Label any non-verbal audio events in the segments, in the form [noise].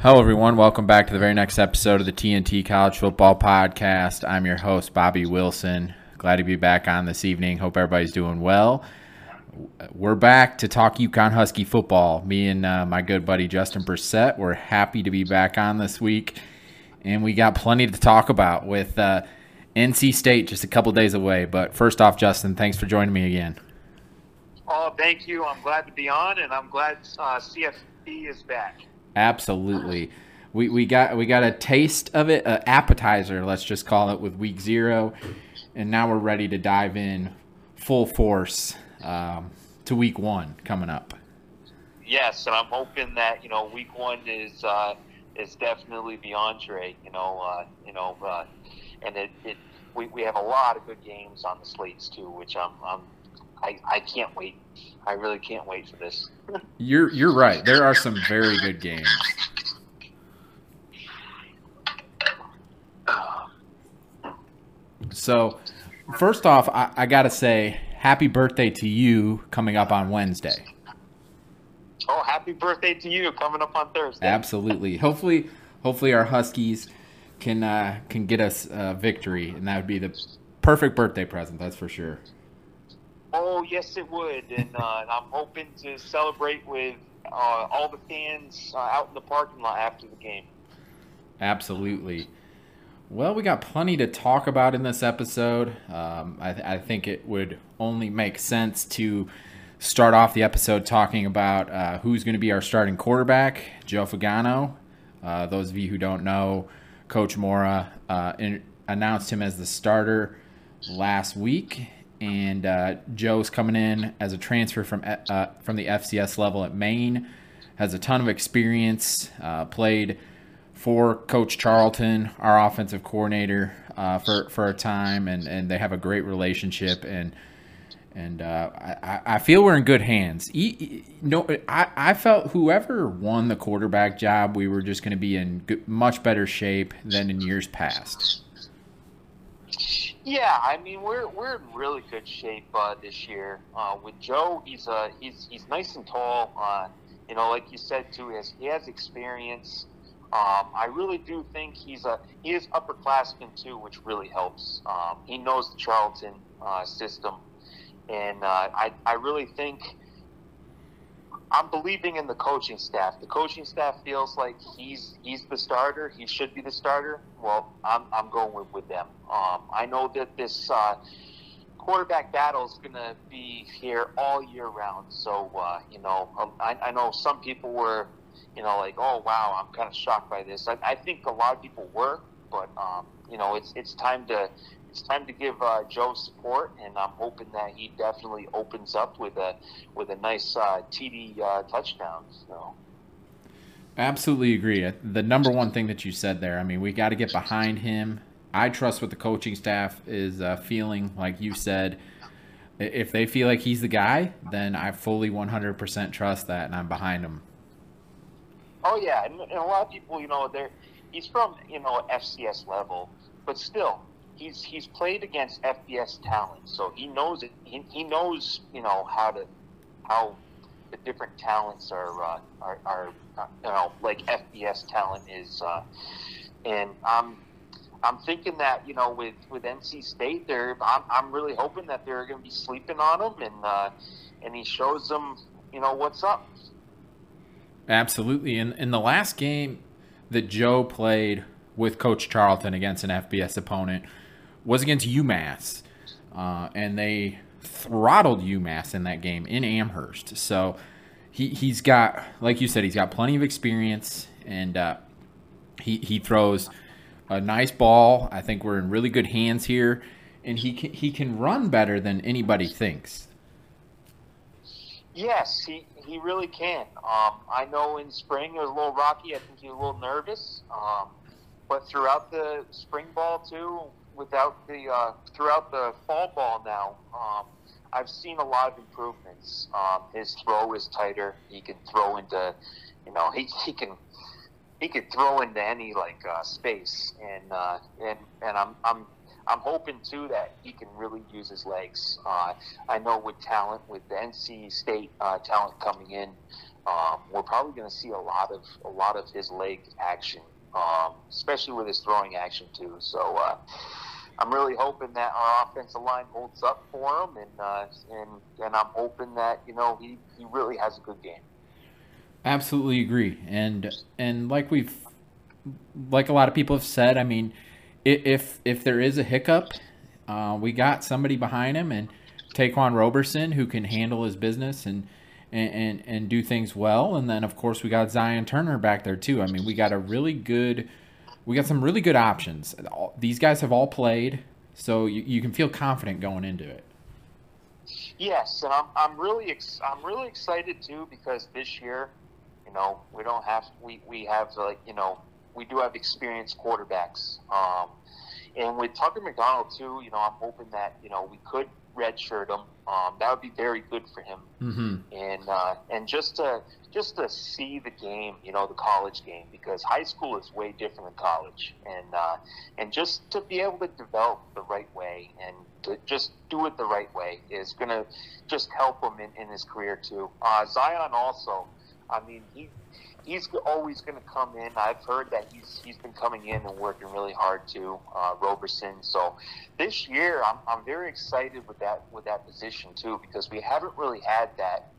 Hello, everyone. Welcome back to the very next episode of the TNT College Football Podcast. I'm your host, Bobby Wilson. Glad to be back on this evening. Hope everybody's doing well. We're back to talk UConn Husky football. Me and uh, my good buddy Justin Bressette. We're happy to be back on this week, and we got plenty to talk about with uh, NC State just a couple days away. But first off, Justin, thanks for joining me again. Oh, thank you. I'm glad to be on, and I'm glad uh, CFB is back. Absolutely. We, we got we got a taste of it, an appetizer, let's just call it, with week zero, and now we're ready to dive in full force um, to week one coming up. Yes, and I'm hoping that you know week one is uh, is definitely the entree. You know, uh, you know, uh, and it, it we, we have a lot of good games on the slates too, which I'm, I'm I, I can't wait. I really can't wait for this. you're you're right. There are some very good games. So, first off, I, I got to say happy birthday to you coming up on Wednesday. Oh, happy birthday to you coming up on Thursday. Absolutely. hopefully, hopefully our Huskies can uh, can get us a victory, and that would be the perfect birthday present. That's for sure. Oh yes, it would, and uh, I'm hoping to celebrate with uh, all the fans uh, out in the parking lot after the game. Absolutely. Well, we got plenty to talk about in this episode. Um, I, th- I, think it would only make sense to start off the episode talking about uh, who's going to be our starting quarterback, Joe Fagnano. Uh, those of you who don't know, Coach Mora uh, in- announced him as the starter last week, and uh, Joe's coming in as a transfer from uh, from the FCS level at Maine. Has a ton of experience. Uh, played for Coach Charlton, our offensive coordinator, uh, for for a time, and and they have a great relationship. And and uh, I, I feel we're in good hands. No, I, I felt whoever won the quarterback job, we were just going to be in good, much better shape than in years past. Yeah, I mean we're we're in really good shape uh, this year. Uh, with Joe, he's uh he's he's nice and tall. Uh, you know, like you said too, he has he has experience. Um, I really do think he's a he is upperclassman too, which really helps. Um, he knows the Charlton uh, system, and uh, I I really think I'm believing in the coaching staff. The coaching staff feels like he's he's the starter. He should be the starter. Well, I'm, I'm going with, with them. Um, I know that this uh, quarterback battle is going to be here all year round. So uh, you know, um, I, I know some people were, you know, like, oh wow, I'm kind of shocked by this. I, I think a lot of people were, but um, you know, it's it's time to it's time to give uh, Joe support, and I'm hoping that he definitely opens up with a with a nice uh, TD uh, touchdown. So. Absolutely agree. The number one thing that you said there, I mean, we got to get behind him. I trust what the coaching staff is uh, feeling, like you said. If they feel like he's the guy, then I fully 100% trust that, and I'm behind him. Oh yeah, and, and a lot of people, you know, they're he's from you know FCS level, but still, he's he's played against FBS talent, so he knows it. He, he knows you know how to how the different talents are uh, are, are uh, you know like FBS talent is, uh, and I'm I'm thinking that you know with with NC State, they're I'm I'm really hoping that they're going to be sleeping on him, and uh, and he shows them you know what's up. Absolutely, in in the last game that Joe played with Coach Charlton against an FBS opponent was against UMass, uh, and they throttled UMass in that game in Amherst. So he he's got, like you said, he's got plenty of experience, and uh, he he throws a nice ball. I think we're in really good hands here, and he can, he can run better than anybody thinks. Yes, he, he really can. Um, I know in spring it was a little rocky. I think he was a little nervous. Um, but throughout the spring ball too, without the uh, throughout the fall ball now, um, I've seen a lot of improvements. Um, his throw is tighter. He can throw into, you know, he, he can he could throw into any like uh, space, and uh, and and I'm I'm I'm hoping too that he can really use his legs. Uh, I know with talent, with the NC State uh, talent coming in, um, we're probably going to see a lot of a lot of his leg action, um, especially with his throwing action too. So uh, I'm really hoping that our offensive line holds up for him, and uh, and and I'm hoping that you know he, he really has a good game. Absolutely agree, and and like we've like a lot of people have said, I mean, if if there is a hiccup, uh, we got somebody behind him, and Ta'Quan Roberson who can handle his business and and, and, and do things well. And then of course we got Zion Turner back there too. I mean, we got a really good, we got some really good options. These guys have all played, so you, you can feel confident going into it. Yes, and I'm, I'm really ex- I'm really excited too because this year, you know, we don't have we, we have like you know we do have experienced quarterbacks. Um, and with Tucker McDonald too, you know, I'm hoping that you know we could redshirt him. Um, that would be very good for him. Mm-hmm. And uh, and just to just to see the game, you know, the college game, because high school is way different than college, and uh, and just to be able to develop the right way and to just do it the right way is going to just help him in, in his career too. Uh, Zion also, I mean, he he's always going to come in. I've heard that he's he's been coming in and working really hard too, uh, Roberson. So this year, I'm I'm very excited with that with that position too because we haven't really had that,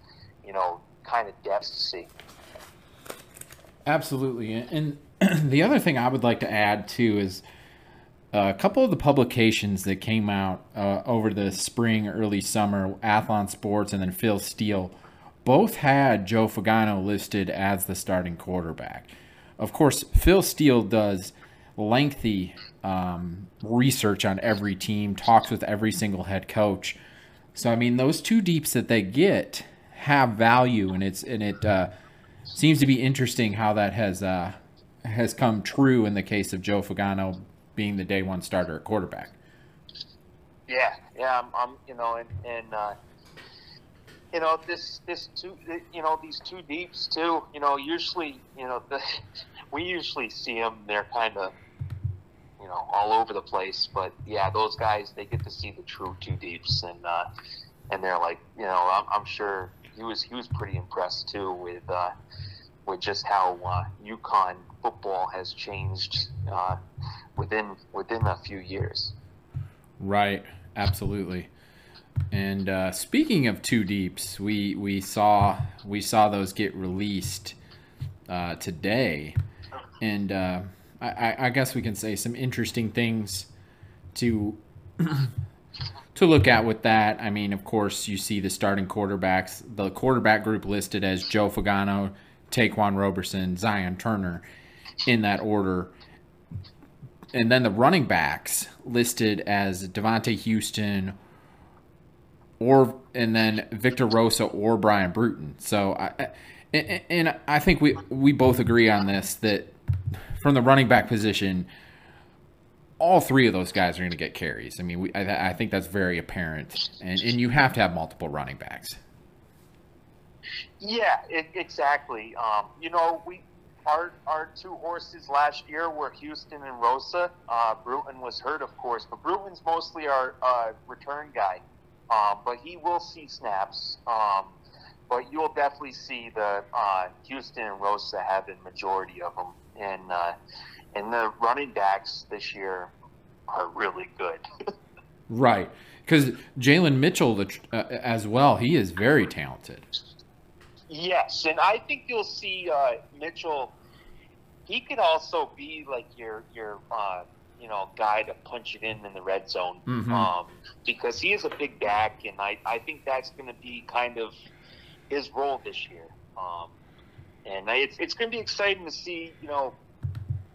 you know, kind of depth to see. Absolutely, and [clears throat] the other thing I would like to add too is. Uh, a couple of the publications that came out uh, over the spring, early summer, Athlon Sports, and then Phil Steele, both had Joe Fagnano listed as the starting quarterback. Of course, Phil Steele does lengthy um, research on every team, talks with every single head coach. So I mean, those two deeps that they get have value, and it's and it uh, seems to be interesting how that has uh, has come true in the case of Joe Fagnano being the day one starter at quarterback. Yeah, yeah, I'm, I'm you know, and and uh, you know this this two you know these two deeps too. You know, usually you know the, [laughs] we usually see them. They're kind of you know all over the place, but yeah, those guys they get to see the true two deeps, and uh, and they're like you know I'm, I'm sure he was he was pretty impressed too with uh, with just how uh, UConn football has changed uh, within within a few years. Right. Absolutely. And uh, speaking of two deeps, we we saw we saw those get released uh, today, and uh, I, I, guess we can say some interesting things to [clears throat] to look at with that. I mean, of course, you see the starting quarterbacks, the quarterback group listed as Joe Fagnano, Ta'Quan Roberson, Zion Turner, in that order. And then the running backs listed as Devontae Houston, or and then Victor Rosa or Brian Brewton. So I and, and I think we we both agree on this that from the running back position, all three of those guys are going to get carries. I mean, we, I, I think that's very apparent, and and you have to have multiple running backs. Yeah, it, exactly. Um, you know, we our our two horses last year were Houston and Rosa. Uh, Brewton was hurt, of course, but Brewton's mostly our uh, return guy. Um, but he will see snaps. Um, but you'll definitely see the uh, Houston and Rosa having majority of them, and uh, and the running backs this year are really good. [laughs] right, because Jalen Mitchell uh, as well, he is very talented. Yes, and I think you'll see uh, Mitchell. He could also be like your your uh, you know guy to punch it in in the red zone mm-hmm. um, because he is a big back, and I, I think that's going to be kind of his role this year. Um, and it's it's going to be exciting to see you know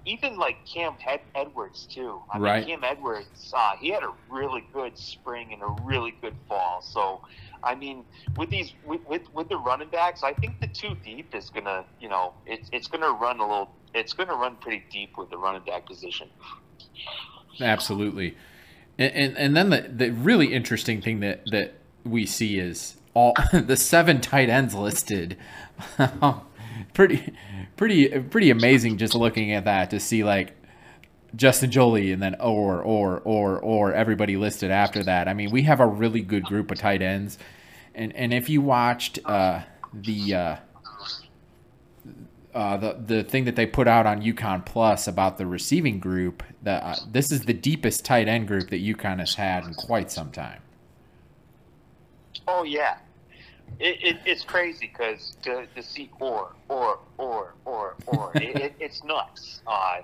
even like Cam Edwards too. I right. mean, Cam Edwards, uh, he had a really good spring and a really good fall. So, I mean, with these with with, with the running backs, I think the two deep is gonna, you know, it's it's gonna run a little. It's gonna run pretty deep with the running back position. Absolutely. And, and, and then the, the really interesting thing that, that we see is all [laughs] the seven tight ends listed. [laughs] pretty, pretty, pretty amazing just looking at that to see like Justin Joly and then or, or, or, or everybody listed after that. I mean, we have a really good group of tight ends. And, and if you watched uh, the, uh, uh, the the thing that they put out on UConn Plus about the receiving group. That uh, this is the deepest tight end group that UConn has had in quite some time. Oh yeah, it, it, it's crazy because to, to see or or or or or it, it, [laughs] it's nuts. Uh,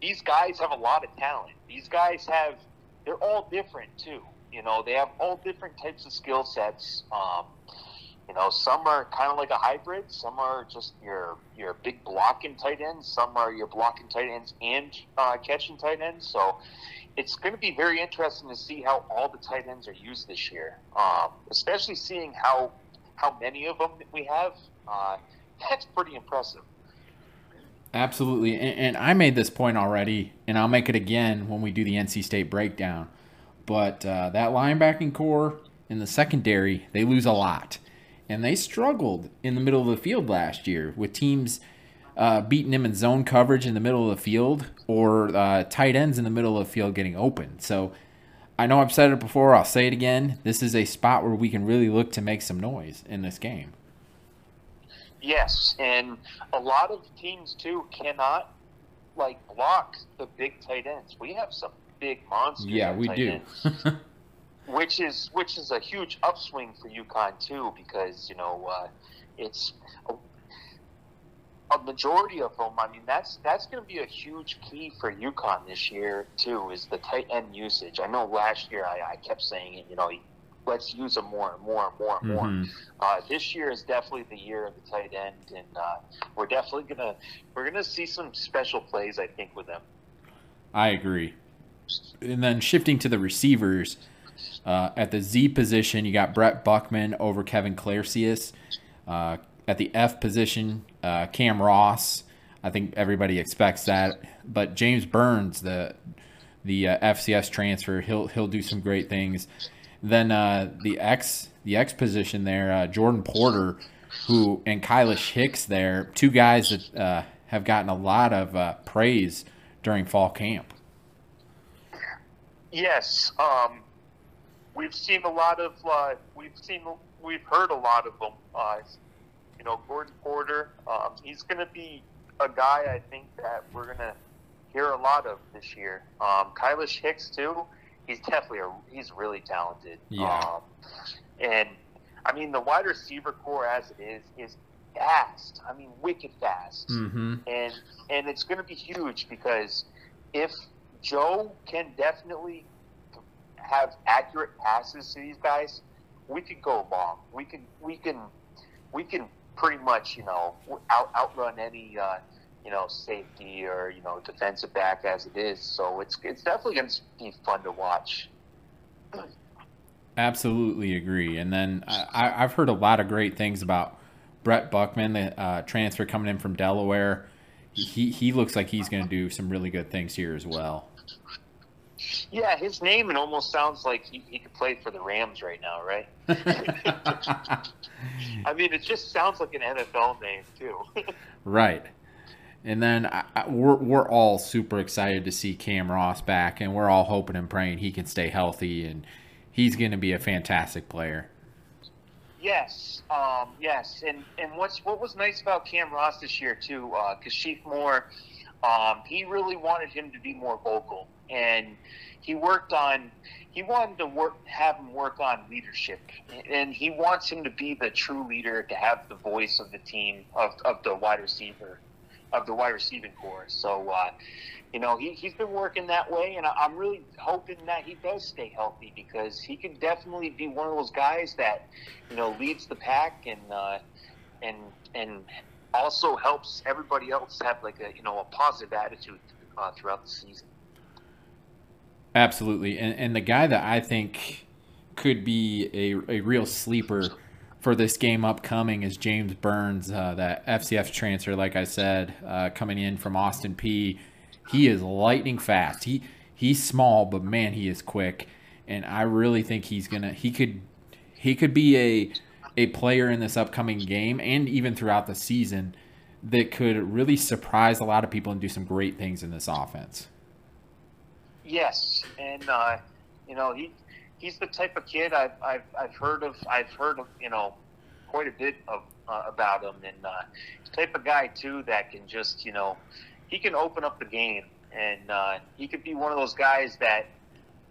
these guys have a lot of talent. These guys have they're all different too. You know, they have all different types of skill sets. Um, you know, some are kind of like a hybrid. Some are just your your big blocking tight ends. Some are your blocking tight ends and uh, catching tight ends. So it's going to be very interesting to see how all the tight ends are used this year, um, especially seeing how how many of them we have. Uh, that's pretty impressive. Absolutely, and, and, I made this point already, and I'll make it again when we do the NC State breakdown. But uh, that linebacking core in the secondary, they lose a lot, and they struggled in the middle of the field last year with teams uh, beating them in zone coverage in the middle of the field or uh, tight ends in the middle of the field getting open. So I know I've said it before, I'll say it again. This is a spot where we can really look to make some noise in this game. Yes, and a lot of teams too cannot like block the big tight ends. We have some big monsters. Yeah, we do. [laughs] which is which is a huge upswing for UConn too, because you know uh, it's a majority of them. I mean, that's that's going to be a huge key for UConn this year too. Is the tight end usage? I know last year I, I kept saying it. You know, let's use them more and more and more and more. Mm-hmm. Uh, this year is definitely the year of the tight end, and uh, we're definitely gonna we're gonna see some special plays. I think with them. I agree. And then shifting to the receivers, uh, at the Z position, you got Brett Buchman over Kevin Clercius. Uh, at the F position, uh, Cam Ross. I think everybody expects that. But James Burns, the the uh, FCS transfer, he'll he'll do some great things. Then uh, the X the X position there, uh, Jordan Porter, who and Kylish Hicks there, two guys that have gotten a lot of praise during fall camp. Yes, um, we've seen a lot of we've seen we've heard a lot of them you know, Jordan Porter, um, he's going to be a guy I think that we're going to hear a lot of this year. Um, Kylish Hicks too. He's definitely a he's really talented. Yeah. Um, and I mean the wide receiver core as it is is fast. I mean wicked fast. Mm-hmm. And and it's going to be huge because if Joe can definitely have accurate passes to these guys, we could go long. We can we can we can pretty much, you know, out, outrun any, uh, you know, safety or you know defensive back as it is. So it's it's definitely going to be fun to watch. Absolutely agree. And then I, I've heard a lot of great things about Brett Buchman, the uh, transfer coming in from Delaware. He he looks like he's going to do some really good things here as well. Yeah, his name it almost sounds like he, he could play for the Rams right now, right? [laughs] I mean, it just sounds like an NFL name too. [laughs] right. And then I, we're we're all super excited to see Cam Ross back, and we're all hoping and praying he can stay healthy, and he's going to be a fantastic player. Yes, um, yes, and and what's what was nice about Cam Ross this year too, because uh, Chief Moore, um, he really wanted him to be more vocal and he worked on he wanted to work have him work on leadership. And he wants him to be the true leader to have the voice of the team of, of the wide receiver of the wide receiving core. So uh, you know he, he's been working that way and i'm really hoping that he does stay healthy because he can definitely be one of those guys that you know leads the pack and uh, and and also helps everybody else have like a you know a positive attitude uh, throughout the season Absolutely, and and the guy that I think could be a a real sleeper for this game upcoming is James Burns, uh, that FCS transfer. Like I said, uh, coming in from Austin Peay he is lightning fast. He he's small, but man, he is quick, and I really think he's gonna he could he could be a a player in this upcoming game and even throughout the season that could really surprise a lot of people and do some great things in this offense. Yes, and uh, you know he he's the type of kid I've, I've I've heard of. I've heard of you know quite a bit of uh, about him, and uh, type of guy too that can just you know he can open up the game, and uh, he could be one of those guys that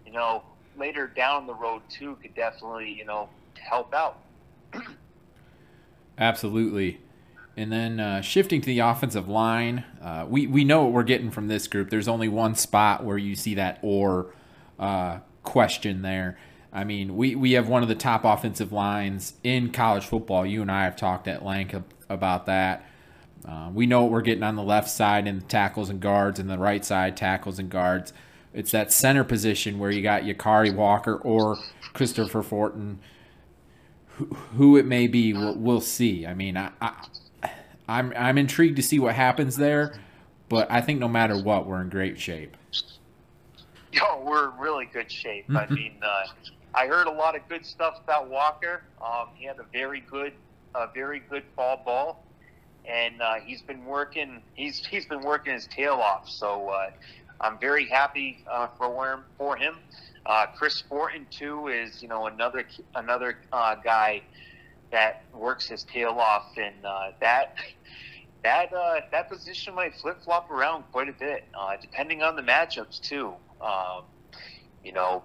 you know later down the road too could definitely you know help out. Absolutely. And then uh, shifting to the offensive line, uh, we, we know what we're getting from this group. There's only one spot where you see that or uh, question there. I mean, we, we have one of the top offensive lines in college football. You and I have talked at length about that. Uh, we know what we're getting on the left side in the tackles and guards, and the right side tackles and guards. It's that center position where you got Yakari Walker or Christopher Fortin. Who, it may be, we'll, we'll see. I mean, I, I I'm I'm intrigued to see what happens there, but I think no matter what, we're in great shape. Yo, we're in really good shape. I mm-hmm. mean, uh, I heard a lot of good stuff about Walker. Um, he had a very good, a very good fall ball, and uh, he's been working. He's he's been working his tail off. So uh, I'm very happy uh, for him. For him, uh, Chris Fortin too is you know another another uh, guy that works his tail off, and uh, that that uh, that position might flip flop around quite a bit, uh, depending on the matchups too. Um, you know,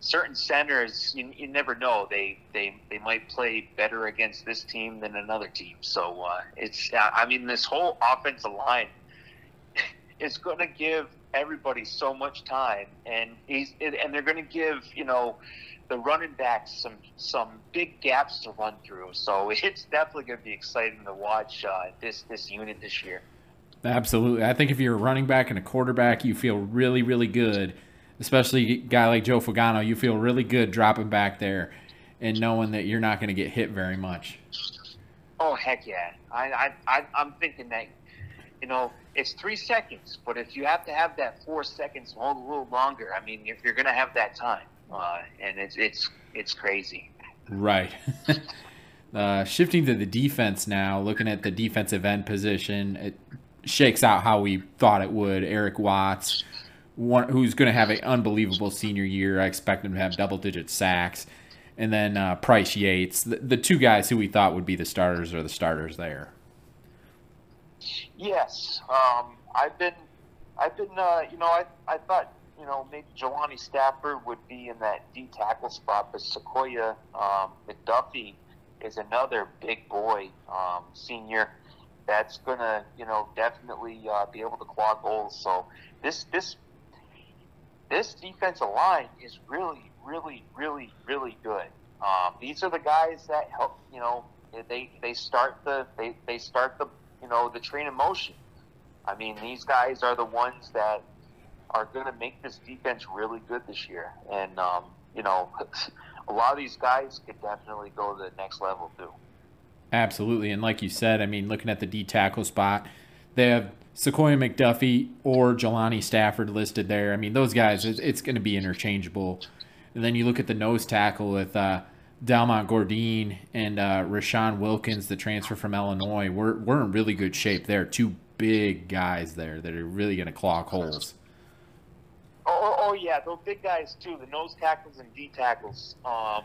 certain centers you, you never know they, they they might play better against this team than another team. So uh, it's I mean this whole offensive line [laughs] is going to give everybody so much time, and he's and they're going to give you know the running backs some some big gaps to run through. So [laughs] it's definitely going to be exciting to watch uh, this this unit this year. Absolutely, I think if you're a running back and a quarterback, you feel really really good. Especially a guy like Joe Fagnano, you feel really good dropping back there and knowing that you're not going to get hit very much. Oh heck yeah! I I, I I'm thinking that you know it's three seconds, but if you have to have that four seconds hold a little longer, I mean, if you're going to have that time uh, and it's it's it's crazy. Right. [laughs] uh, shifting to the defense now, looking at the defensive end position, it shakes out how we thought it would. Eric Watts, one, who's going to have an unbelievable senior year. I expect him to have double digit sacks. And then uh, Pryce Yates, the, the two guys who we thought would be the starters are the starters there. Yes, um, I've been, I've been, uh, you know, I, I thought you know, maybe Jelani Stafford would be in that D tackle spot, but Sequoia um, McDuffie is another big boy, um, senior, that's gonna, you know, definitely uh, be able to clog holes. So this this this defensive line is really, really, really, really good. Um, these are the guys that help. You know, they they start the they they start the you know the train in motion. I mean, these guys are the ones that are going to make this defense really good this year. And, um, you know, [laughs] a lot of these guys could definitely go to the next level, too. Absolutely. And like you said, I mean, looking at the D tackle spot, they have Sequoia McDuffie or Jelani Stafford listed there. I mean, those guys, it's going to be interchangeable. And then you look at the nose tackle with uh, Dalmont Gourdine and uh, Rashawn Wilkins, the transfer from Illinois. We're, we're in really good shape there. Two big guys there that are really going to clog holes. Oh, oh, oh, yeah, those big guys too. The nose tackles and D tackles. Um,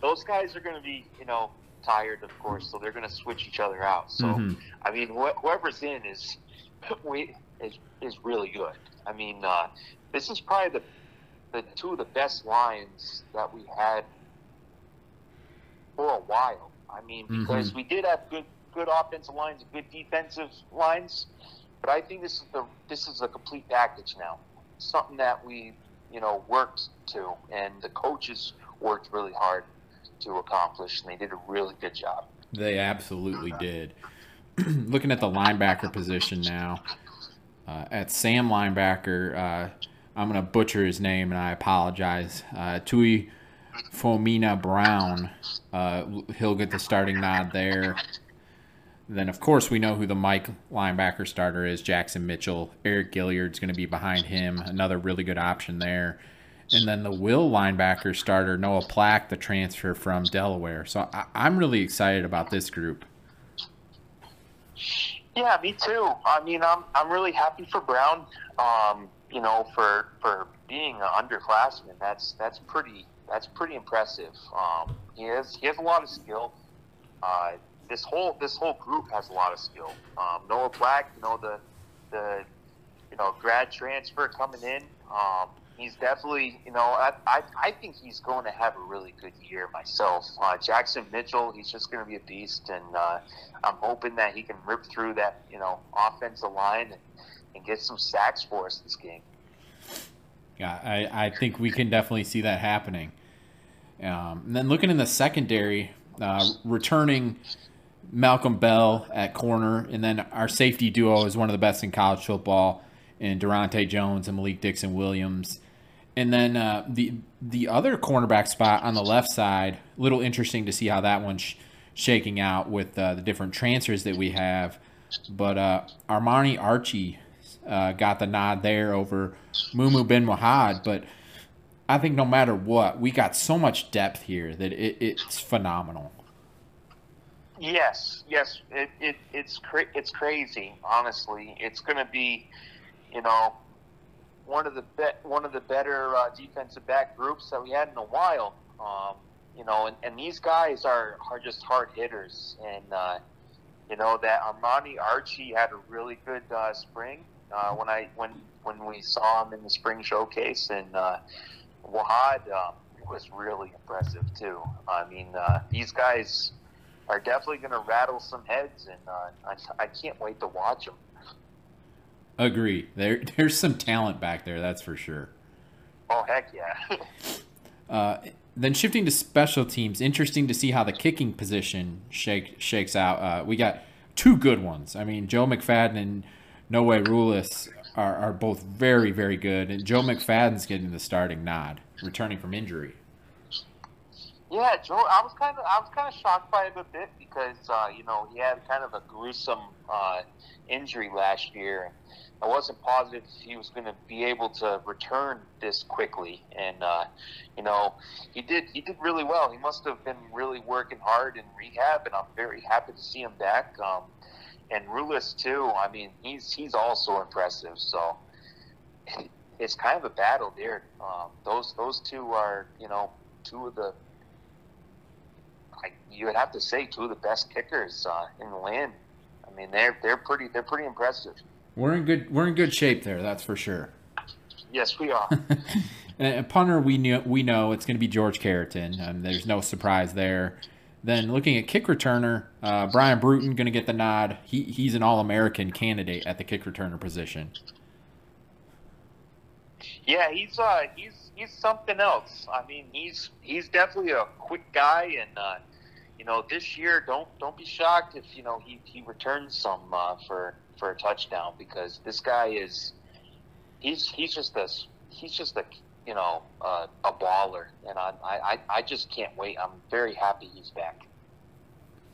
those guys are going to be, you know, tired, of course, so they're going to switch each other out. So, mm-hmm. I mean, wh- whoever's in is, [laughs] we is is really good. I mean, uh, this is probably the the two of the best lines that we had for a while. I mean, mm-hmm. because mm-hmm. we did have good good offensive lines, good defensive lines, but I think this is the this is a complete package now something that we, you know, worked to, and the coaches worked really hard to accomplish, and they did a really good job. They absolutely did. [clears throat] Looking at the linebacker position now, uh, at Sam linebacker, uh, I'm going to butcher his name, and I apologize. Uh, Tui Fomina Brown, uh, he'll get the starting nod there. Then, of course, we know who the Mike linebacker starter is Jackson Mitchell. Eric Gilliard's going to be behind him. Another really good option there. And then the Will linebacker starter, Noah Plack, the transfer from Delaware. So I, am really excited about this group. Yeah, me too. I mean, I'm, I'm really happy for Brown. Um, you know, for for being an underclassman, that's that's pretty that's pretty impressive. Um, he has he has a lot of skill uh, this whole this whole group has a lot of skill. Um, Noah Plack, you know the the you know grad transfer coming in. Um, he's definitely you know I, I, I think he's going to have a really good year myself. Uh, Jackson Mitchell, he's just going to be a beast, and uh, I'm hoping that he can rip through that you know offensive line and, and get some sacks for us this game. Yeah, I, I think we can definitely see that happening. Um, and then looking in the secondary, uh, returning Malcolm Bell at corner, and then our safety duo is one of the best in college football, and Daronte Jones and Malik Dixon Williams. And then uh, the the other cornerback spot on the left side, little interesting to see how that one's sh- shaking out with uh, the different transfers that we have. But uh, Armani Archie uh, got the nod there over Mumu Bin Wahad. But I think no matter what, we got so much depth here that it, it's phenomenal. Yes, yes, it, it it's cra- it's crazy. Honestly, it's going to be, you know, one of the be- one of the better uh, defensive back groups that we had in a while. Um, you know, and, and these guys are are just hard hitters, and uh, you know that Armani Archie had a really good uh, spring uh, when I when when we saw him in the spring showcase, and uh, Wahad um, was really impressive too. I mean, uh, these guys are definitely going to rattle some heads, and uh, I, I can't wait to watch them. Agree. There, [laughs] there's some talent back there, that's for sure. Oh heck yeah! [laughs] uh, then shifting to special teams, interesting to see how the kicking position shake shakes out. Uh, we got two good ones. I mean, Joe McFadden and Noe Ruelas are, are both very, very good, and Joe McFadden's getting the starting nod, returning from injury. Yeah, Joe. I was kind of I was kind of shocked by it a bit because uh, you know he had kind of a gruesome uh, injury last year. I wasn't positive he was going to be able to return this quickly, and uh, you know he did. He did really well. He must have been really working hard in rehab, and I'm very happy to see him back. Um, and Ruelas too. I mean, he's he's also impressive. So it's kind of a battle there. Um, those those two are you know two of the I, you would have to say two of the best kickers uh, in the land. I mean, they're they're pretty they're pretty impressive. We're in good we're in good shape there. That's for sure. Yes, we are. [laughs] and punter, we know we know it's going to be George Carrington. and there's no surprise there. Then looking at kick returner, uh, Brian Brewton going to get the nod. He he's an All American candidate at the kick returner position. Yeah, he's uh he's he's something else. I mean, he's he's definitely a quick guy, and uh, you know, this year don't don't be shocked if you know he he returns some uh, for for a touchdown because this guy is he's he's just this he's just a you know uh, a baller, and I, I I just can't wait. I'm very happy he's back.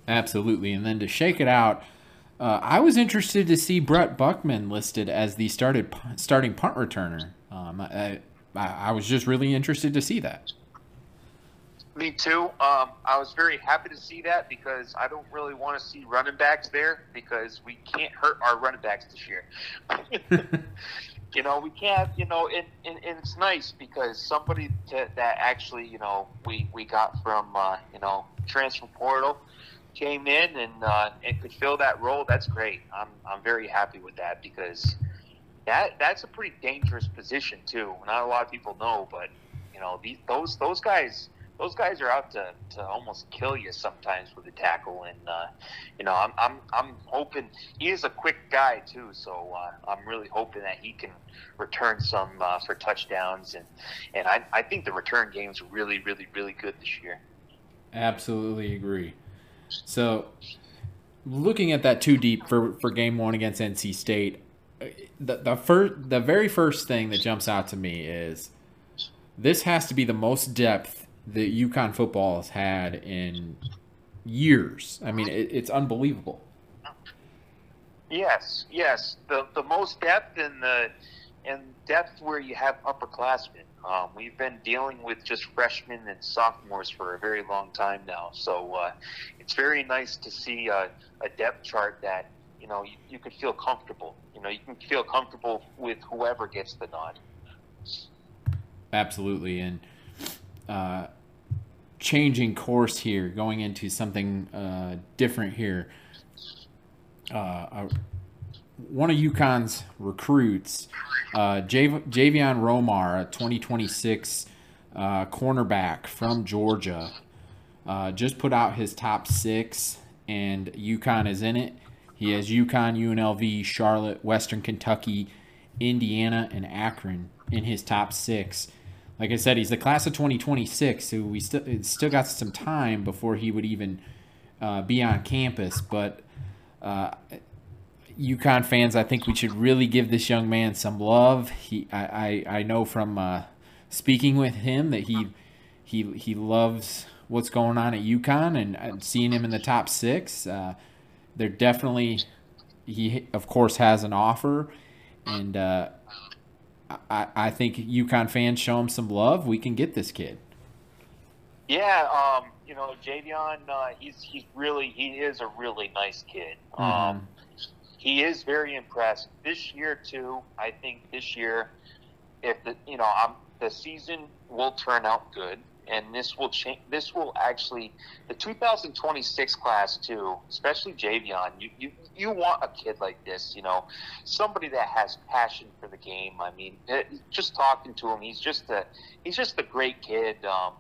Absolutely, and then to shake it out. Uh, I was interested to see Brett Buchman listed as the started starting punt returner. Um, I, I, was just really interested to see that. Me too. Um, I was very happy to see that because I don't really want to see running backs there because we can't hurt our running backs this year. [laughs] you know, we can't. You know, and, and, and it's nice because somebody to, that actually, you know, we we got from uh, you know transfer portal came in and uh, and could fill that role. That's great. I'm I'm very happy with that because that that's a pretty dangerous position too. Not a lot of people know, but you know these those those guys those guys are out to, to almost kill you sometimes with a tackle, and uh, you know I'm I'm I'm hoping he is a quick guy too, so uh, I'm really hoping that he can return some uh, for touchdowns, and and I I think the return game is really really really good this year. Absolutely agree. So, looking at that too deep for for game one against NC State, the the first the very first thing that jumps out to me is this has to be the most depth that UConn football has had in years. I mean, it, it's unbelievable. Yes, yes, the the most depth in the and depth where you have upperclassmen. Um, we've been dealing with just freshmen and sophomores for a very long time now, so uh, it's very nice to see a, a depth chart that you know you, you could feel comfortable. You know, you can feel comfortable with whoever gets the nod. Absolutely, and uh, changing course here, going into something uh, different here. Uh, one of UConn's recruits, uh, Jav- Javion Romar, a 2026 uh, cornerback from Georgia, uh, just put out his top six, and UConn is in it. He has UConn, UNLV, Charlotte, Western Kentucky, Indiana, and Akron in his top six. Like I said, he's the class of 2026, so we still still got some time before he would even uh, be on campus. But uh, UConn fans, I think we should really give this young man some love. He, I, I, I know from uh, speaking with him that he, he, he loves what's going on at UConn and, seeing him in the top six. Uh, they're definitely, he of course has an offer, and uh, I, I think UConn fans show him some love. We can get this kid. Yeah, um, you know, Javion, uh, he's he's really he is a really nice kid. Mm-hmm. Um, he is very impressed this year too. I think this year, if the you know, I'm, the season will turn out good, and this will change. This will actually the 2026 class too, especially Javion. You you you want a kid like this, you know, somebody that has passion for the game. I mean, it, just talking to him, he's just a he's just a great kid. Um,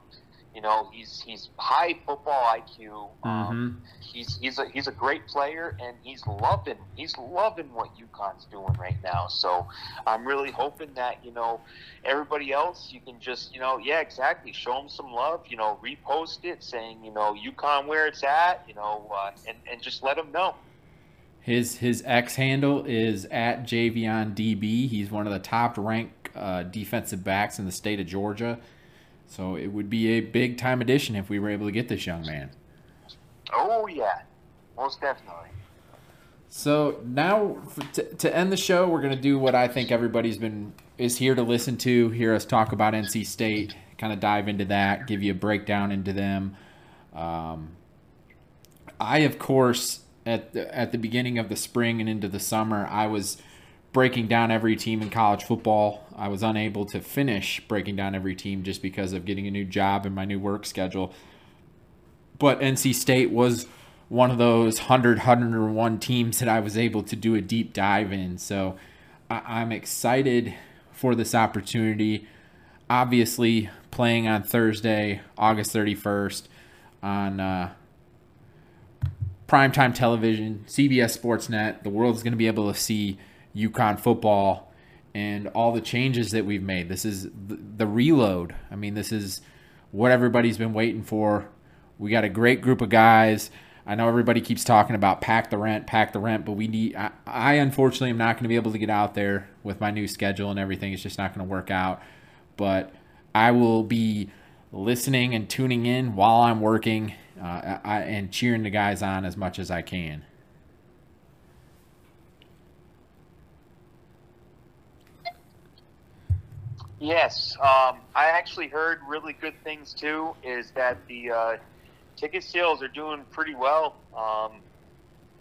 you know, he's he's high football IQ. Um, mm-hmm. He's he's a he's a great player, and he's loving he's loving what UConn's doing right now. So I'm really hoping that you know everybody else, you can just you know yeah exactly show him some love. You know, repost it saying you know UConn where it's at. You know, uh, and and just let him know. His his X handle is at Javion DB. He's one of the top ranked uh, defensive backs in the state of Georgia. So it would be a big time addition if we were able to get this young man. Oh yeah, most definitely. So now to, to end the show, we're gonna do what I think everybody's been is here to listen to, hear us talk about NC State, kind of dive into that, give you a breakdown into them. Um, I of course at the, at the beginning of the spring and into the summer, I was breaking down every team in college football. I was unable to finish breaking down every team just because of getting a new job and my new work schedule. But NC State was one of those 100, 101 teams that I was able to do a deep dive in. So I- am excited for this opportunity. Obviously, playing on Thursday, August 31st on uh, primetime television, CBS Sportsnet. The world's going to be able to see UConn football and all the changes that we've made. This is the, reload. I mean, this is what everybody's been waiting for. We got a great group of guys. I know everybody keeps talking about pack the rent, pack the rent, but we need. I, I unfortunately am not going to be able to get out there with my new schedule and everything. It's just not going to work out. But I will be listening and tuning in while I'm working uh, I, and cheering the guys on as much as I can. Yes, um, I actually heard really good things too. Is that the uh, ticket sales are doing pretty well. Um,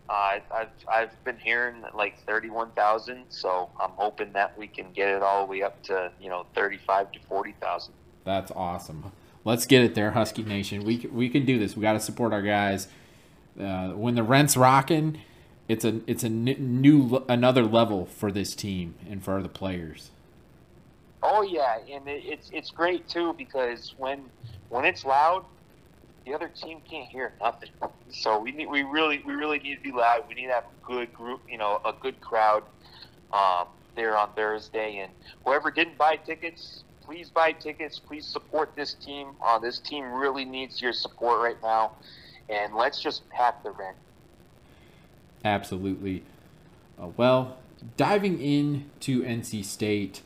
I've I've been hearing like thirty one thousand, so I'm hoping that we can get it all the way up to you know thirty five to forty thousand. That's awesome. Let's get it there, Husky Nation. We we can do this. We got to support our guys. Uh, when the rent's rocking, it's a it's a new another level for this team and for the players. Oh yeah, and it, it's it's great too because when when it's loud, the other team can't hear nothing. So we need we really we really need to be loud. We need to have a good group, you know, a good crowd um, there on Thursday. And whoever didn't buy tickets, please buy tickets. Please support this team. Uh, this team really needs your support right now. And let's just pack the rent. Absolutely. Uh, well, diving into NC State.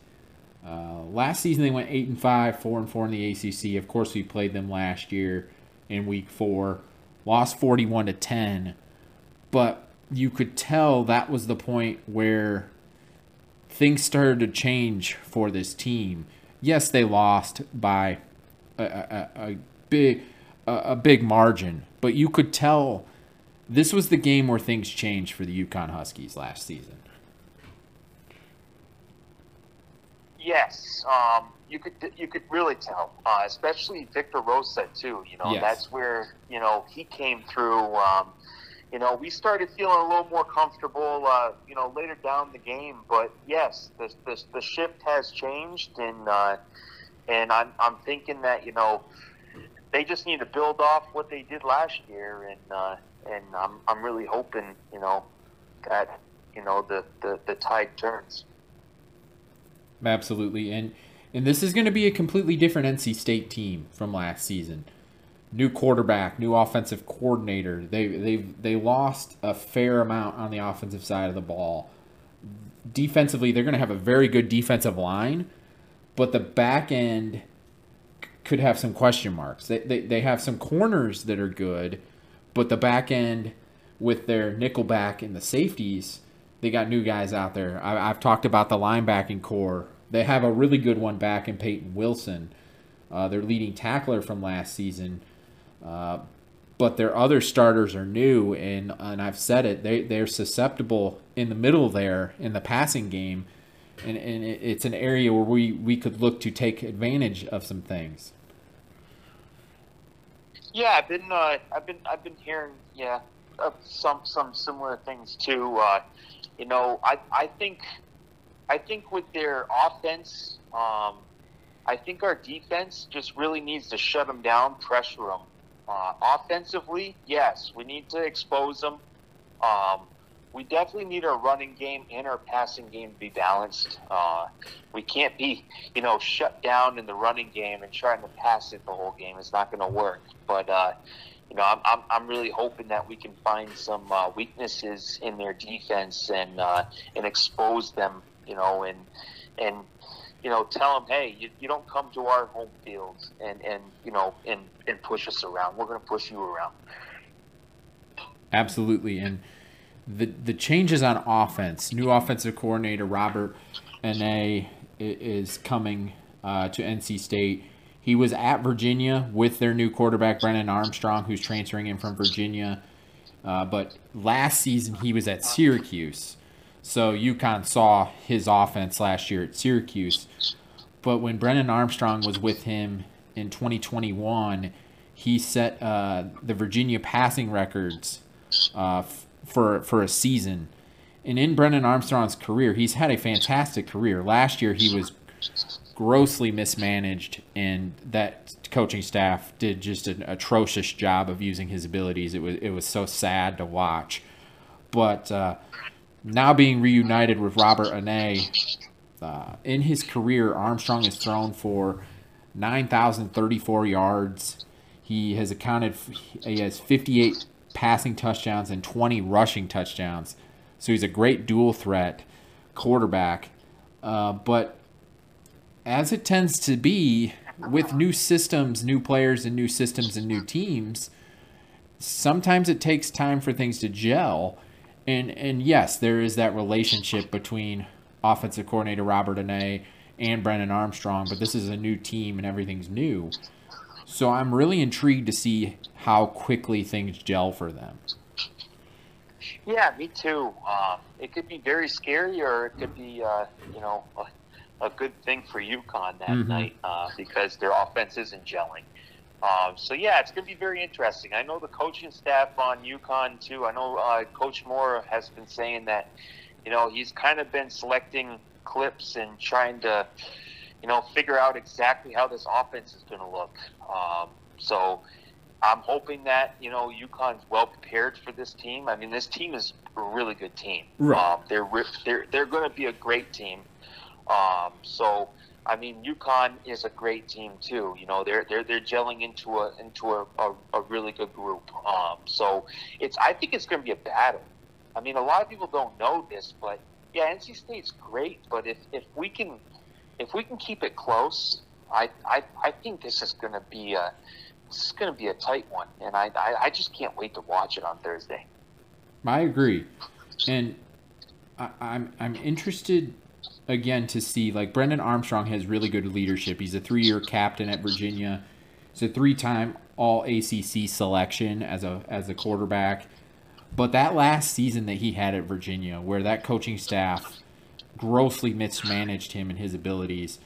Uh, last season they went eight and five, four and four in the ACC. Of course, we played them last year in Week Four, lost forty-one to ten, but you could tell that was the point where things started to change for this team. Yes, they lost by a, a, a big a, a big margin, but you could tell this was the game where things changed for the UConn Huskies last season. Yes, um, you could you could really tell, uh, especially Victor Rosa too. You know, Yes. that's where you know he came through. Um, you know, we started feeling a little more comfortable. Uh, you know, later down the game, but yes, the the, the shift has changed, and uh, and I'm I'm thinking that you know they just need to build off what they did last year, and uh, and I'm I'm really hoping you know that you know the the, the tide turns. Absolutely, and and this is going to be a completely different NC State team from last season. New quarterback, new offensive coordinator. They they they lost a fair amount on the offensive side of the ball. Defensively, they're going to have a very good defensive line, but the back end could have some question marks. They, they, they have some corners that are good, but the back end with their nickel back and the safeties, they got new guys out there. I, I've talked about the linebacking corps. They have a really good one back in Peyton Wilson, uh, their leading tackler from last season. Uh, but their other starters are new, and and I've said it, they they're susceptible in the middle there in the passing game, and and it's an area where we we could look to take advantage of some things. Yeah, I've been uh, I've been I've been hearing yeah some some similar things too. Uh, you know, I I think I think with their offense, um, I think our defense just really needs to shut them down, pressure them. Uh, offensively, yes, we need to expose them. Um, we definitely need our running game and our passing game to be balanced. Uh, we can't be, you know, shut down in the running game and trying to pass it the whole game. It's not going to work. But uh, you know, I'm, I'm, I'm really hoping that we can find some uh, weaknesses in their defense and uh, and expose them. You know, and and you know, tell them, hey, you, you don't come to our home field and and you know and and push us around. We're going to push you around. Absolutely, and the the changes on offense. New offensive coordinator Robert Anae is coming uh, to NC State. He was at Virginia with their new quarterback Brennan Armstrong, who's transferring in from Virginia. Uh, but last season he was at Syracuse, so UConn saw his offense last year at Syracuse. But when Brennan Armstrong was with him in 2021, he set uh, the Virginia passing records uh, f- for for a season. And in Brennan Armstrong's career, he's had a fantastic career. Last year, he was grossly mismanaged, and that coaching staff did just an atrocious job of using his abilities. It was it was so sad to watch. But uh, now being reunited with Robert Anae, uh, in his career, Armstrong has thrown for 9,034 yards. He has accounted, he has 58 passing touchdowns and 20 rushing touchdowns. So he's a great dual threat quarterback. Uh, but as it tends to be with new systems, new players, and new systems and new teams, sometimes it takes time for things to gel. And and yes, there is that relationship between offensive coordinator Robert Anae and Brennan Armstrong, but this is a new team and everything's new. So I'm really intrigued to see how quickly things gel for them. Yeah, me too. Um, it could be very scary, or it could be, uh, you know, a, good thing for UConn that Mhm. night uh, because their offense isn't gelling. Um, so yeah, it's going to be very interesting. I know the coaching staff on UConn too. I know uh, Coach Mora has been saying that, you know, he's kind of been selecting clips and trying to, you know, figure out exactly how this offense is going to look. Um, so I'm hoping that you know UConn's well prepared for this team. I mean, this team is a really good team. Right. Um, they're they're they're going to be a great team. Um, so I mean, UConn is a great team too. You know, they're they're they're gelling into a into a, a, a really good group. Um, so it's I think it's going to be a battle. I mean, a lot of people don't know this, but yeah, NC State's great. But if if we can if we can keep it close, I I, I think this is going to be a this is going to be a tight one, and I, I I just can't wait to watch it on Thursday. I agree, [laughs] and I, I'm I'm interested again to see like Brennan Armstrong has really good leadership. He's a three-year captain at Virginia. He's a three-time All ACC selection as a as a quarterback. But that last season that he had at Virginia, where that coaching staff grossly mismanaged him and his abilities.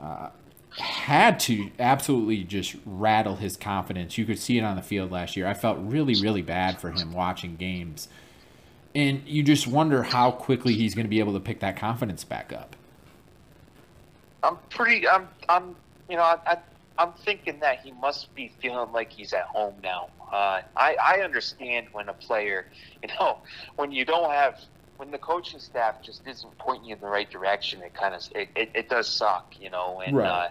Uh, had to absolutely just rattle his confidence. You could see it on the field last year. I felt really, really bad for him watching games. And you just wonder how quickly he's going to be able to pick that confidence back up. I'm pretty, I'm, I'm, you know, I, I I'm thinking that he must be feeling like he's at home now. Uh, I, I understand when a player, you know, when you don't have, when the coaching staff just isn't pointing you in the right direction, it kind of, it, it, it does suck, you know, and, right. uh,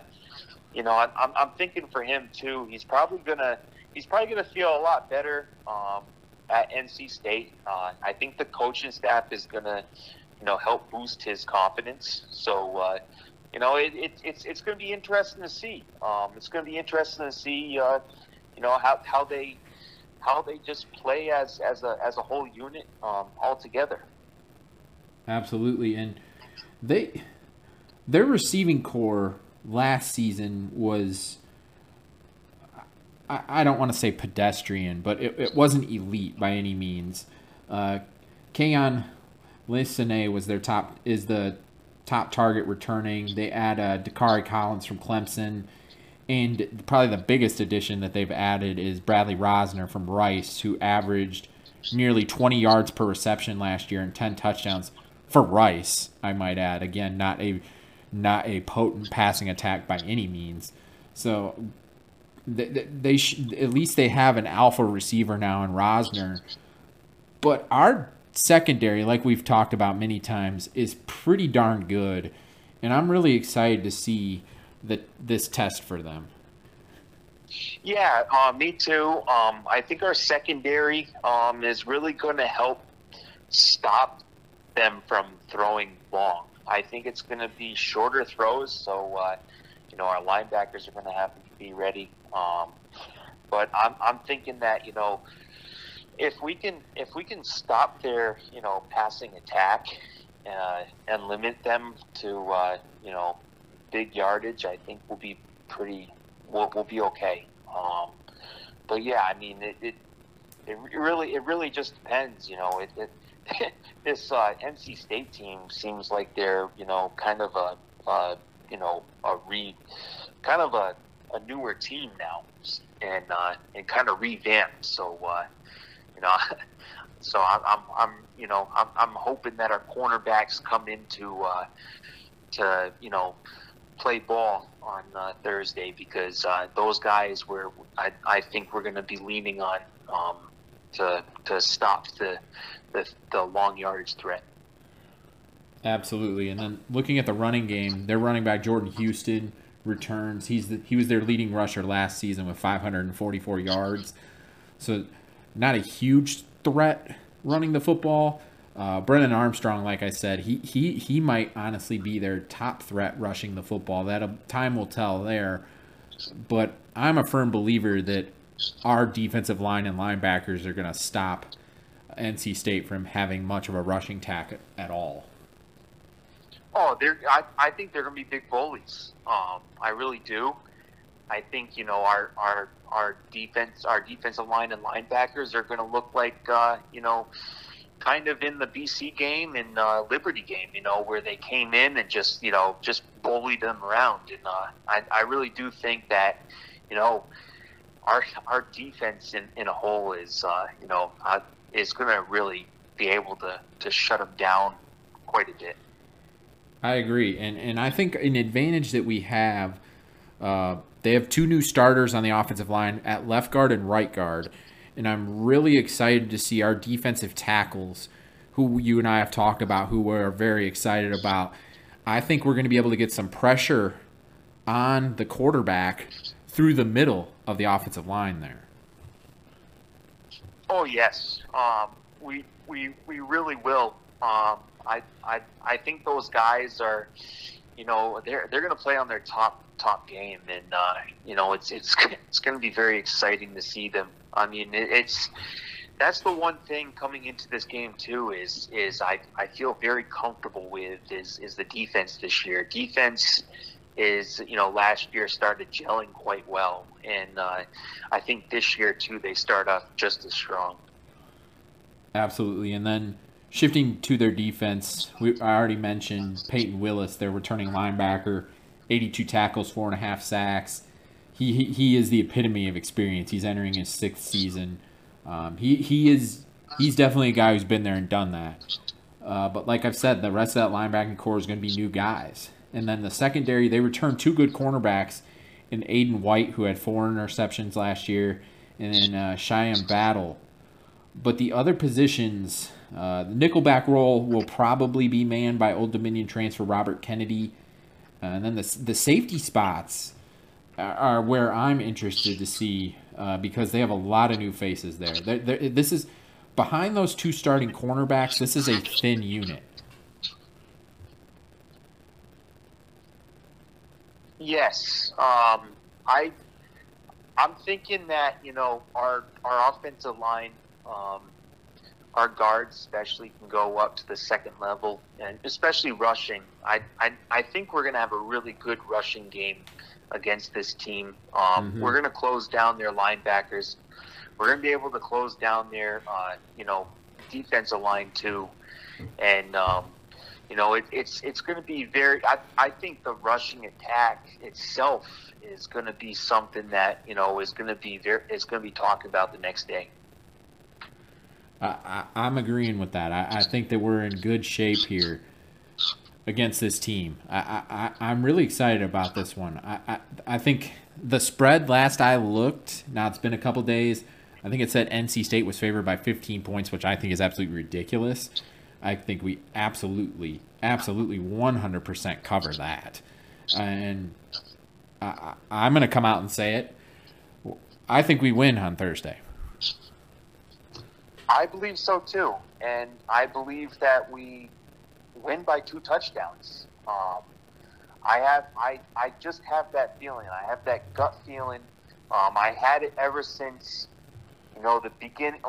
you know, I'm, I'm thinking for him too. He's probably gonna he's probably gonna feel a lot better um, at NC State. Uh, I think the coaching staff is gonna, you know, help boost his confidence. So, uh, you know, it, it, it's it's going to be interesting to see. Um, it's going to be interesting to see, uh, you know, how, how they how they just play as as a as a whole unit um, all together. Absolutely, and they their receiving corps last season was I, don't want to say pedestrian, but it, it wasn't elite by any means. Uh, Keyon Lesane was their top is the top target returning. They add uh, Dacari Collins from Clemson. And probably the biggest addition that they've added is Bradley Rozner from Rice, who averaged nearly 20 yards per reception last year and 10 touchdowns for Rice, I might add. Again, not a not a potent passing attack by any means. So they, they at least they have an alpha receiver now in Rozner. But our secondary, like we've talked about many times, is pretty darn good, and I'm really excited to see that this test for them. Yeah, uh, me too. Um, I think our secondary um, is really going to help stop them from throwing long. I think it's going to be shorter throws, so uh, you know our linebackers are going to have to be ready. Um, but I'm I'm thinking that you know if we can if we can stop their you know passing attack uh, and limit them to uh, you know big yardage, I think we'll be pretty we'll, we'll be okay. Um, but yeah, I mean it, it it really it really just depends. You know, it, it [laughs] this uh, NC State team seems like they're you know kind of a uh, you know a re kind of a, a newer team now and uh, and kind of revamped. So uh, you know, [laughs] so I'm, I'm, I'm you know I'm, I'm hoping that our cornerbacks come into uh, to you know play ball on uh, Thursday because uh, those guys were I, I think we're going to be leaning on um, to to stop the the, the long yardage threat. Absolutely. And then looking at the running game, their running back Jordan Houston returns. He's the, he was their leading rusher last season with 544 yards. So not a huge threat running the football. Uh, Brennan Armstrong, like I said, he, he he might honestly be their top threat rushing the football. That time will tell there. But I'm a firm believer that our defensive line and linebackers are going to stop NC State from having much of a rushing tack at all. Oh, they're. I, I think they're going to be big bullies. Um, I really do. I think you know our our our defense, our defensive line and linebackers are going to look like uh, you know, kind of in the BC game and uh, Liberty game. You know, where they came in and just you know just bullied them around. And uh, I I really do think that you know our our defense in, in a whole is uh, you know uh, is going to really be able to to shut them down quite a bit. I agree, and and I think an advantage that we have, uh, they have two new starters on the offensive line at left guard and right guard, and I'm really excited to see our defensive tackles, who you and I have talked about, who we're very excited about. I think we're going to be able to get some pressure on the quarterback through the middle of the offensive line there. Oh yes, um, we we we really will. Um, I I I think those guys are, you know, they're they're going to play on their top top game, and uh, you know, it's it's [laughs] it's going to be very exciting to see them. I mean, it, it's that's the one thing coming into this game too is is I, I feel very comfortable with is is the defense this year. Defense is you know last year started gelling quite well, and uh, I think this year too they start off just as strong. Absolutely, and then shifting to their defense, we I already mentioned Peyton Willis, their returning linebacker, 82 tackles, four and a half sacks. He, he, he is the epitome of experience. He's entering his sixth season. Um, he, he is he's definitely a guy who's been there and done that. Uh, but like I've said, the rest of that linebacking corps is going to be new guys. And then the secondary, they returned two good cornerbacks in Aydan White, who had four interceptions last year, and then uh, Shyheim Battle. But the other positions, uh, the nickelback role will probably be manned by Old Dominion transfer Robert Kennedy. Uh, and then the, the safety spots are, are where I'm interested to see uh, because they have a lot of new faces there. They're, they're, this is behind those two starting cornerbacks. This is a thin unit. Yes, um, I I'm thinking that you know our our offensive line, um, our guards especially can go up to the second level, and especially rushing. I I, I think we're gonna have a really good rushing game against this team. Um, mm-hmm. We're gonna close down their linebackers. We're gonna be able to close down their uh, you know defensive line too, and um, you know, it, it's it's going to be very. I, I think the rushing attack itself is going to be something that you know is going to be very. It's going to be talked about the next day. I, I, am agreeing with that. I, I think that we're in good shape here against this team. I, I, I'm really excited about this one. I, I, I think the spread last I looked, now it's been a couple days, I think it said NC State was favored by 15 points, which I think is absolutely ridiculous. I think we absolutely, absolutely 100% cover that. And I, I'm going to come out and say it. I think we win on Thursday. I believe so too. And I believe that we win by two touchdowns. Um, I have, I, I just have that feeling. I have that gut feeling. Um, I had it ever since you know, the beginning,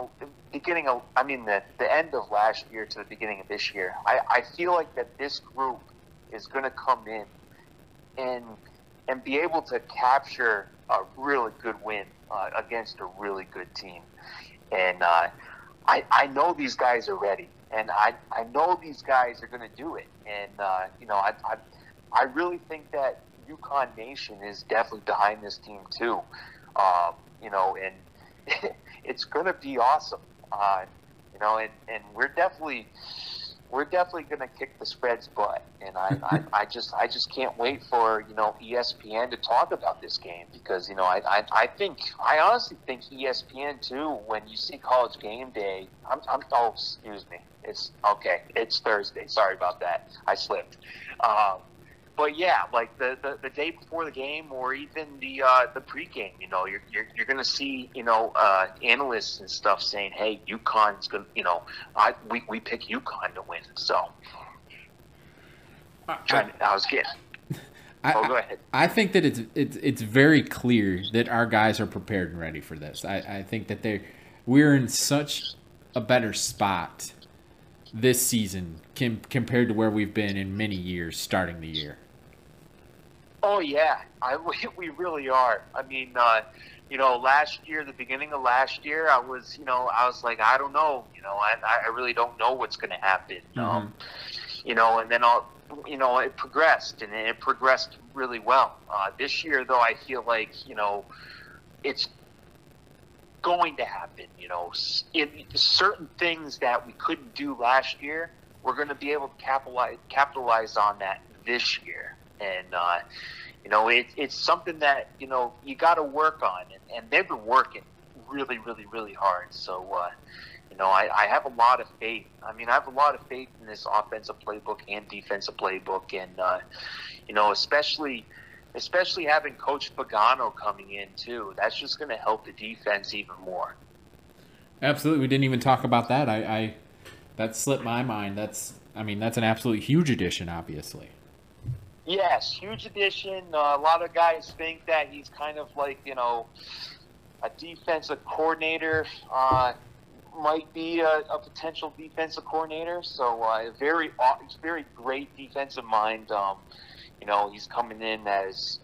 beginning of, I mean, the, the end of last year to the beginning of this year, I, I feel like that this group is going to come in and and be able to capture a really good win uh, against a really good team. And uh, I, I know these guys are ready, and I, I know these guys are going to do it. And uh, you know, I, I I really think that UConn Nation is definitely behind this team too. Um, you know, and [laughs] it's going to be awesome. Uh, you know, and, and we're definitely we're definitely going to kick the spread's butt, and I, I, [laughs] I just I just can't wait for you know ESPN to talk about this game because you know I, I, I think I honestly think ESPN too when you see College Game Day I'm, I'm oh excuse me. It's okay. It's Thursday. Sorry about that. I slipped. Um, but yeah, like the, the, the day before the game or even the uh, the pregame, you know, you're you're, you're going to see you know uh, analysts and stuff saying, "Hey, UConn's going, to you know, I we, we pick UConn to win." So, I, trying, I, I was kidding. I, oh, go ahead. I think that it's it's it's very clear that our guys are prepared and ready for this. I, I think that they we're in such a better spot this season com- compared to where we've been in many years starting the year. Oh yeah, I [laughs] we really are. I mean, uh, you know, last year, the beginning of last year, I was, you know, I was like, I don't know, you know, I I really don't know what's going to happen. Mm-hmm. Um, you know, and then I'll, you know, it progressed and it progressed really well. Uh, this year, though, I feel like, you know, it's going to happen. You know, in certain things that we couldn't do last year, we're going to be able to capitalize capitalize on that this year and uh, you know it, it's something that you know you got to work on, and, and they've been working really, really, really hard. So uh, you know I, I have a lot of faith. I mean, I have a lot of faith in this offensive playbook and defensive playbook, and uh, you know especially especially having Coach Pagano coming in too. That's just going to help the defense even more. Absolutely, we didn't even talk about that. I, I that slipped my mind. That's I mean that's an absolutely huge addition, obviously. Yes, huge addition. Uh, a lot of guys think that he's kind of like you know a defensive coordinator. Uh, might be a, a, potential defensive coordinator. So uh, very, very great defensive mind. Um, you know, he's coming in as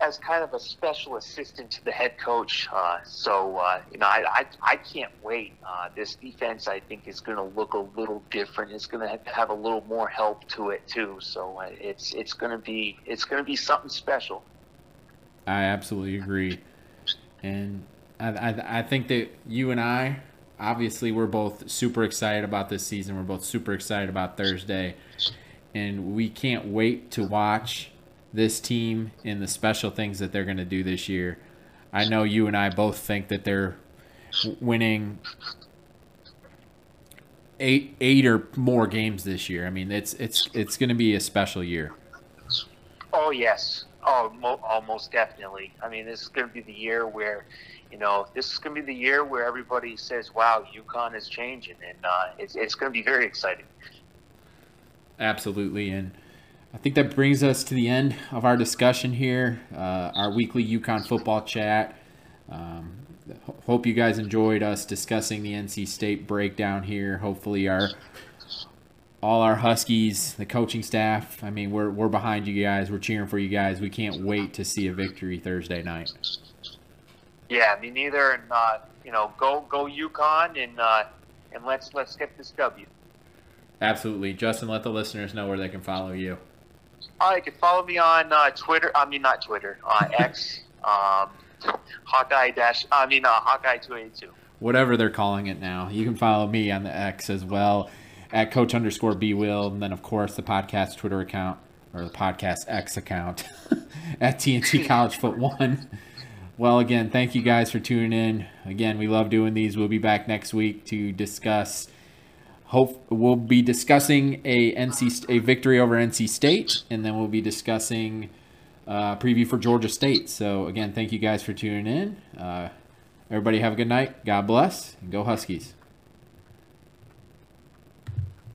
as kind of a special assistant to the head coach. Uh, so uh, you know, I, I, I can't wait. Uh, this defense, I think, is going to look a little different. It's going to have a little more help to it too. So uh, it's it's going to be it's going to be something special. I absolutely agree, and I, I I think that you and I. Obviously, we're both super excited about this season. We're both super excited about Thursday, and we can't wait to watch this team and the special things that they're going to do this year. I know you and I both think that they're winning eight eight or more games this year. I mean, it's it's it's going to be a special year. Oh yes, oh mo- almost definitely. I mean, this is going to be the year where, you know, this is going to be the year where everybody says, "Wow, UConn is changing," and uh, it's it's going to be very exciting. Absolutely, and I think that brings us to the end of our discussion here, uh, our weekly UConn football chat. Um, hope you guys enjoyed us discussing the NC State breakdown here. Hopefully, our all our Huskies, the coaching staff. I mean, we're we're behind you guys. We're cheering for you guys. We can't wait to see a victory Thursday night. Yeah, me neither. And uh, you know, go go UConn and uh, and let's let's get this W. Absolutely, Justin. Let the listeners know where they can follow you. Oh, you can follow me on uh, Twitter. I mean, not Twitter. Uh, [laughs] X. um, Hawkeye dash. I mean, uh, Hawkeye two eighty two. Whatever they're calling it now. You can follow me on the X as well at Coach underscore B Will, and then of course the podcast Twitter account or the podcast X account [laughs] at TNT [laughs] College Foot One. Well, again, thank you guys for tuning in. Again, we love doing these. We'll be back next week to discuss hope we'll be discussing a NC a victory over NC State, and then we'll be discussing uh, preview for Georgia State. So again, thank you guys for tuning in. Uh, everybody have a good night. God bless, and go Huskies.